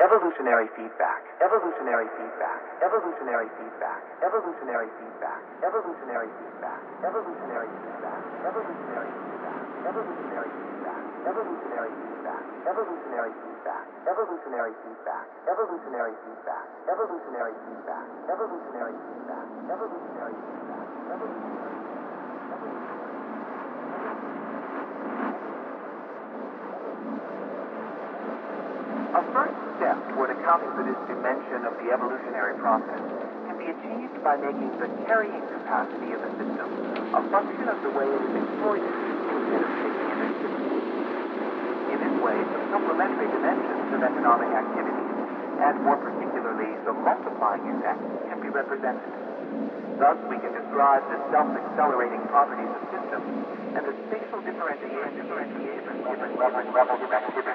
Evolutionary feedback. Evolutionary feedback. Evolutionary feedback. Evolutionary feedback. Evolutionary feedback. Evolutionary feedback. Evolutionary feedback. Evolutionary feedback. Evolutionary feedback. Evolutionary feedback. Evolutionary feedback. Evolutionary feedback. Evolutionary feedback. Evolutionary feedback. Evolutionary feedback. Evolutionary A first step toward accounting for this dimension of the evolutionary process can be achieved by making the carrying capacity of a system a function of the way it is exploited instead of taking it as In this way, the supplementary dimensions of economic activity, and more particularly the multiplying effect, can be represented. Thus, we can describe the self-accelerating properties of systems and the spatial differentiation differentiation different levels of activity.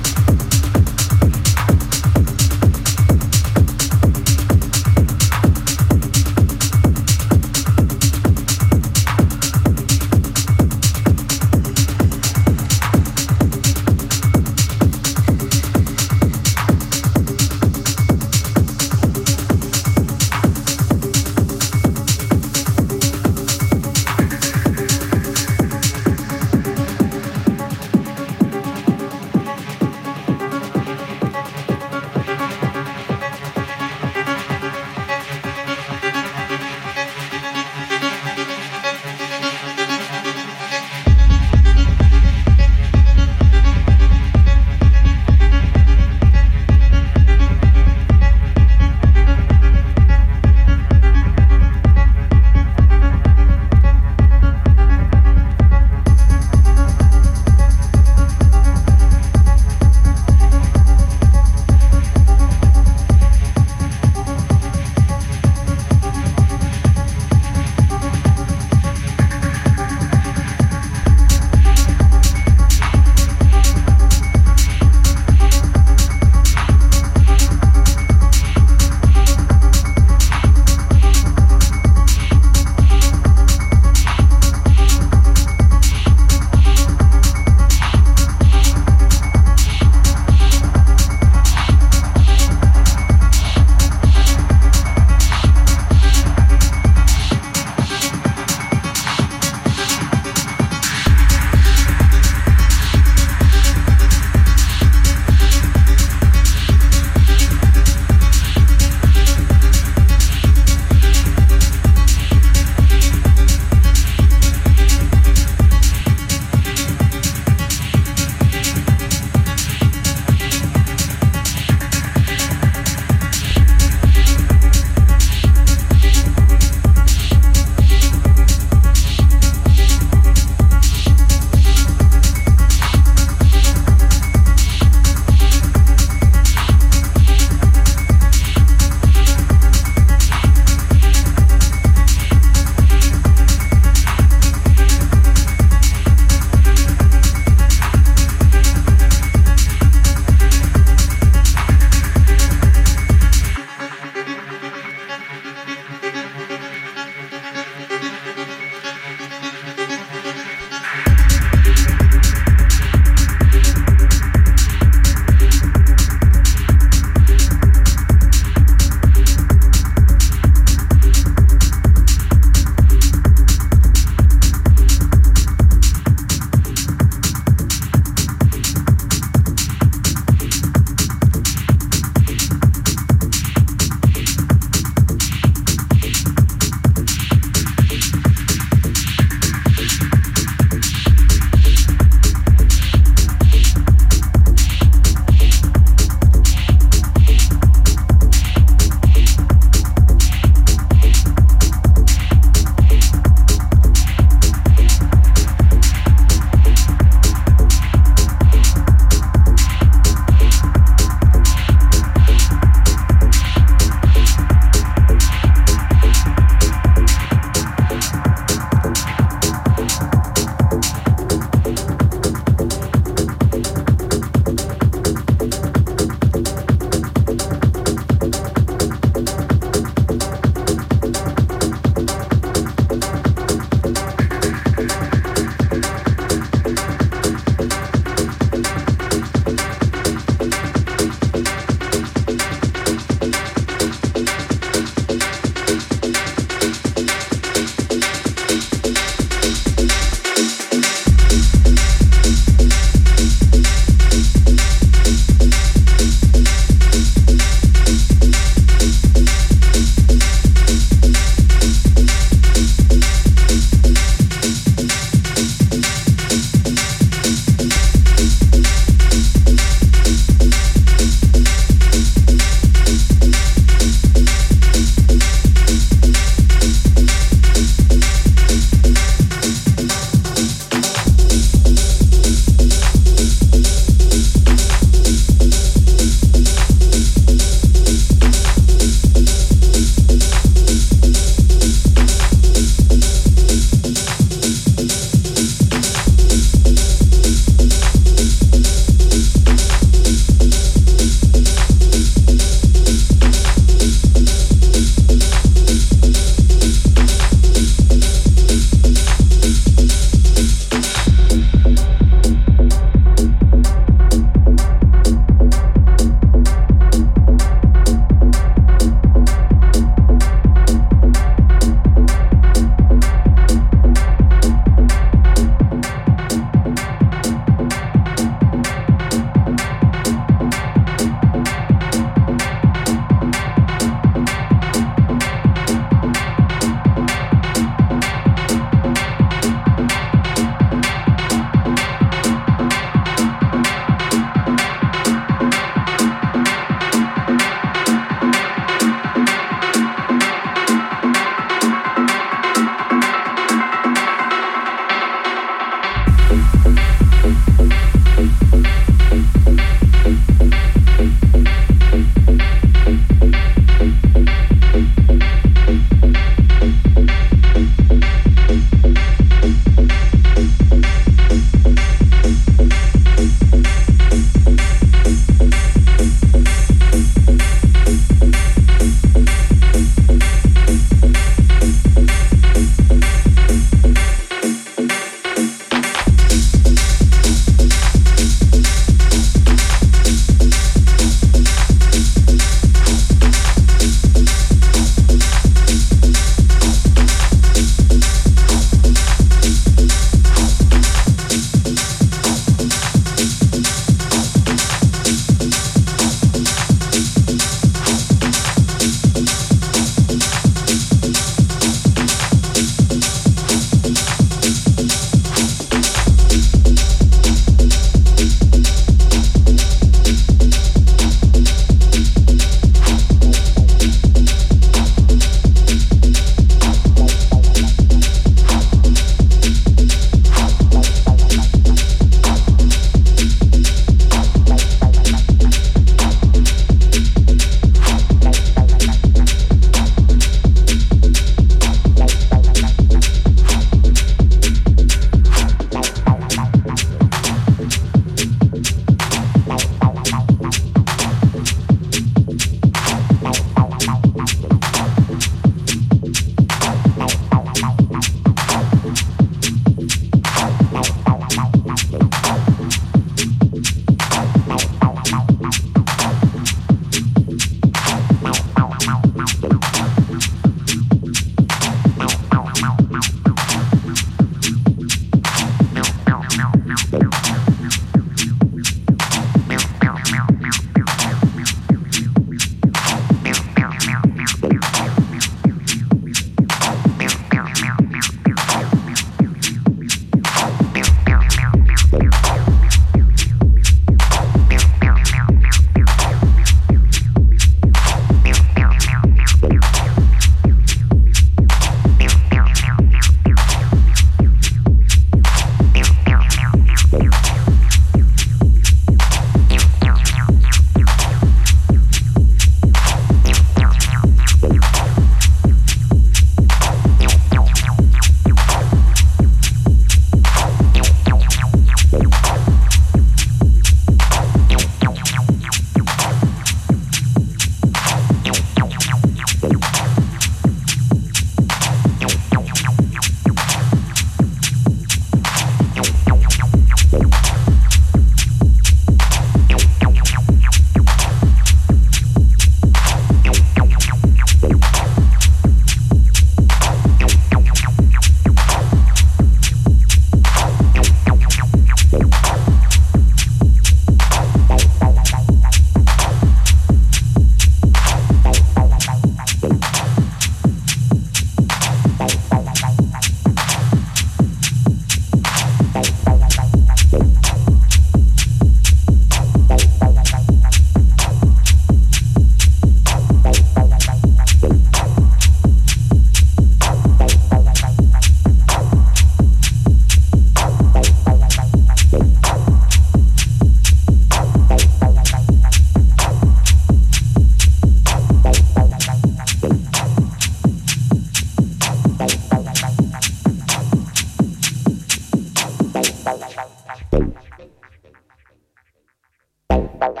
Thank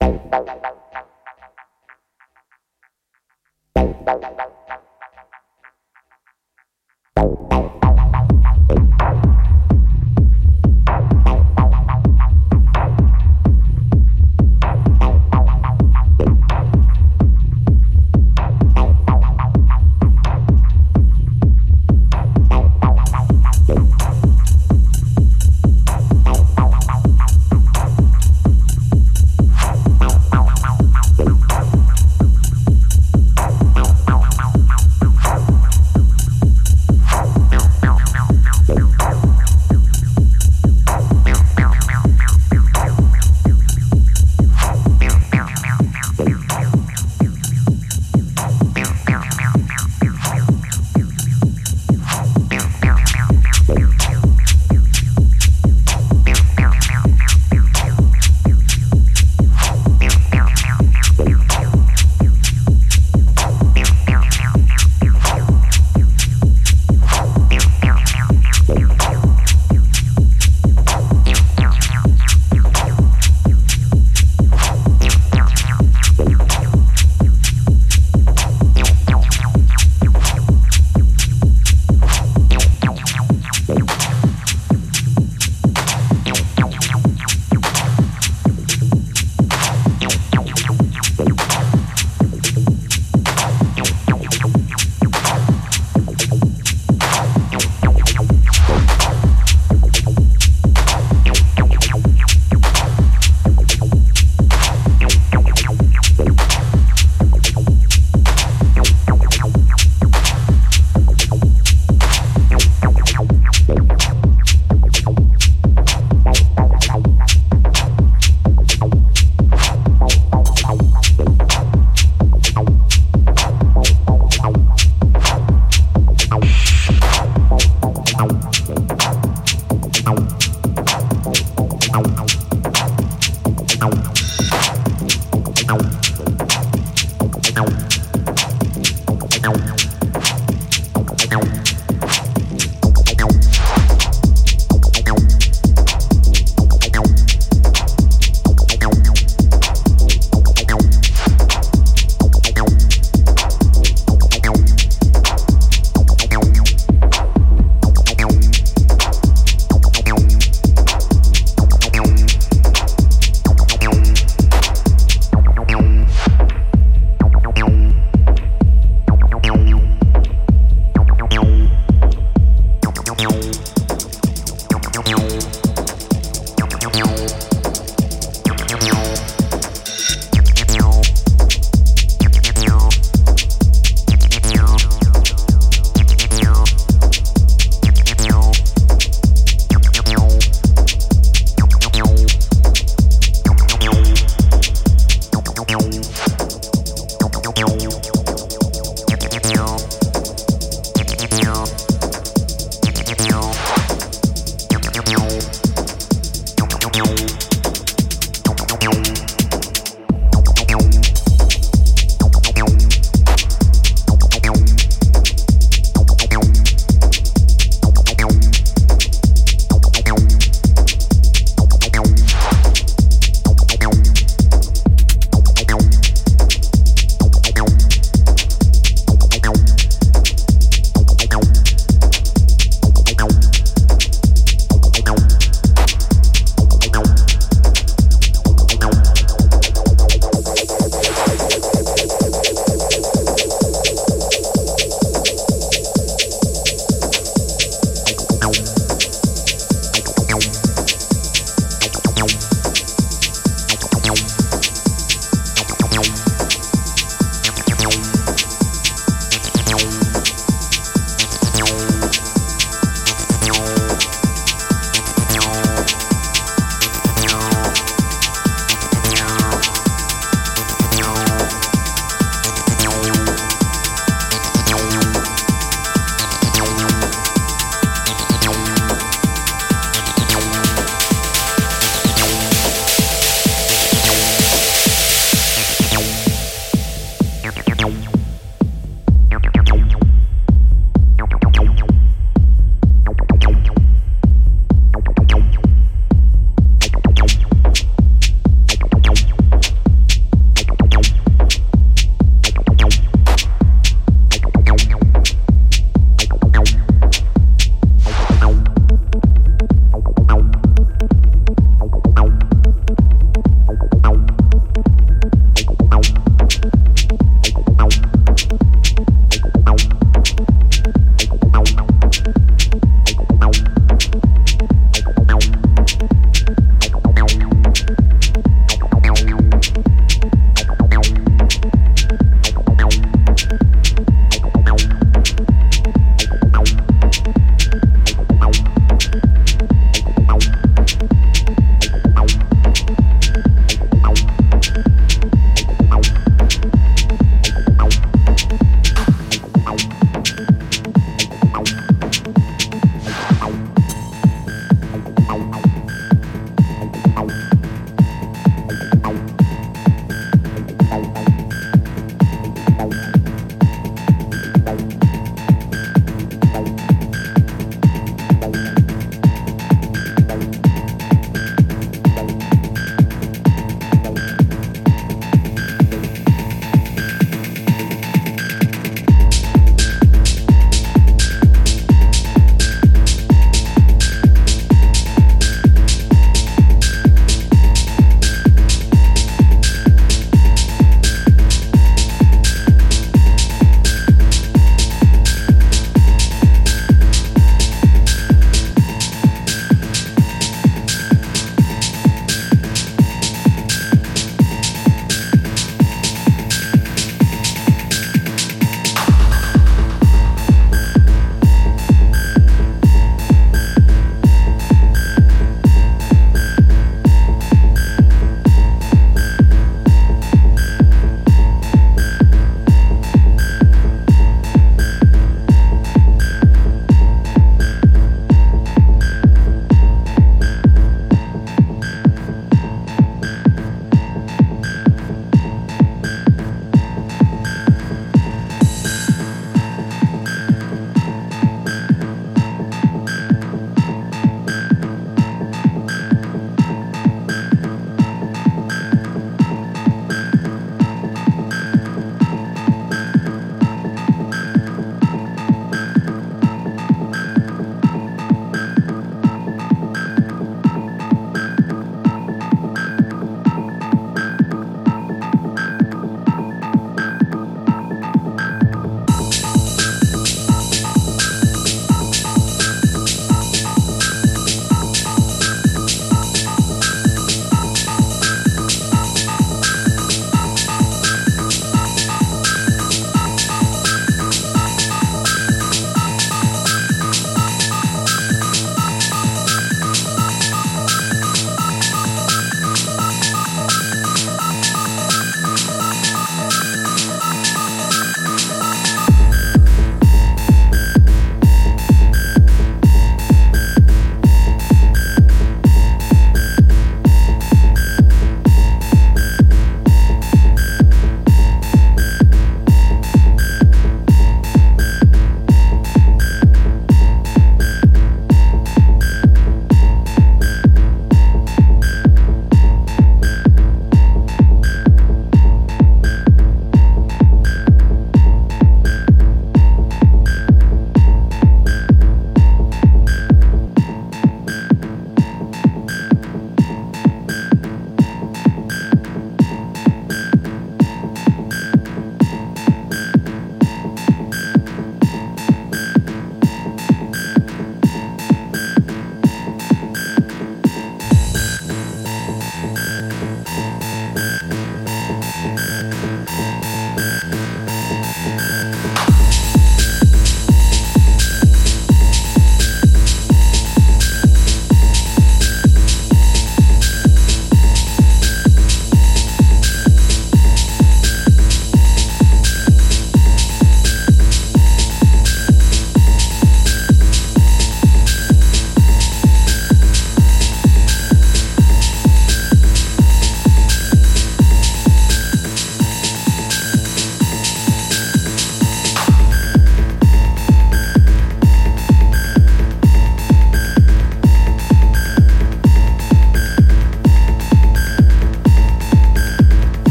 you.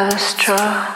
A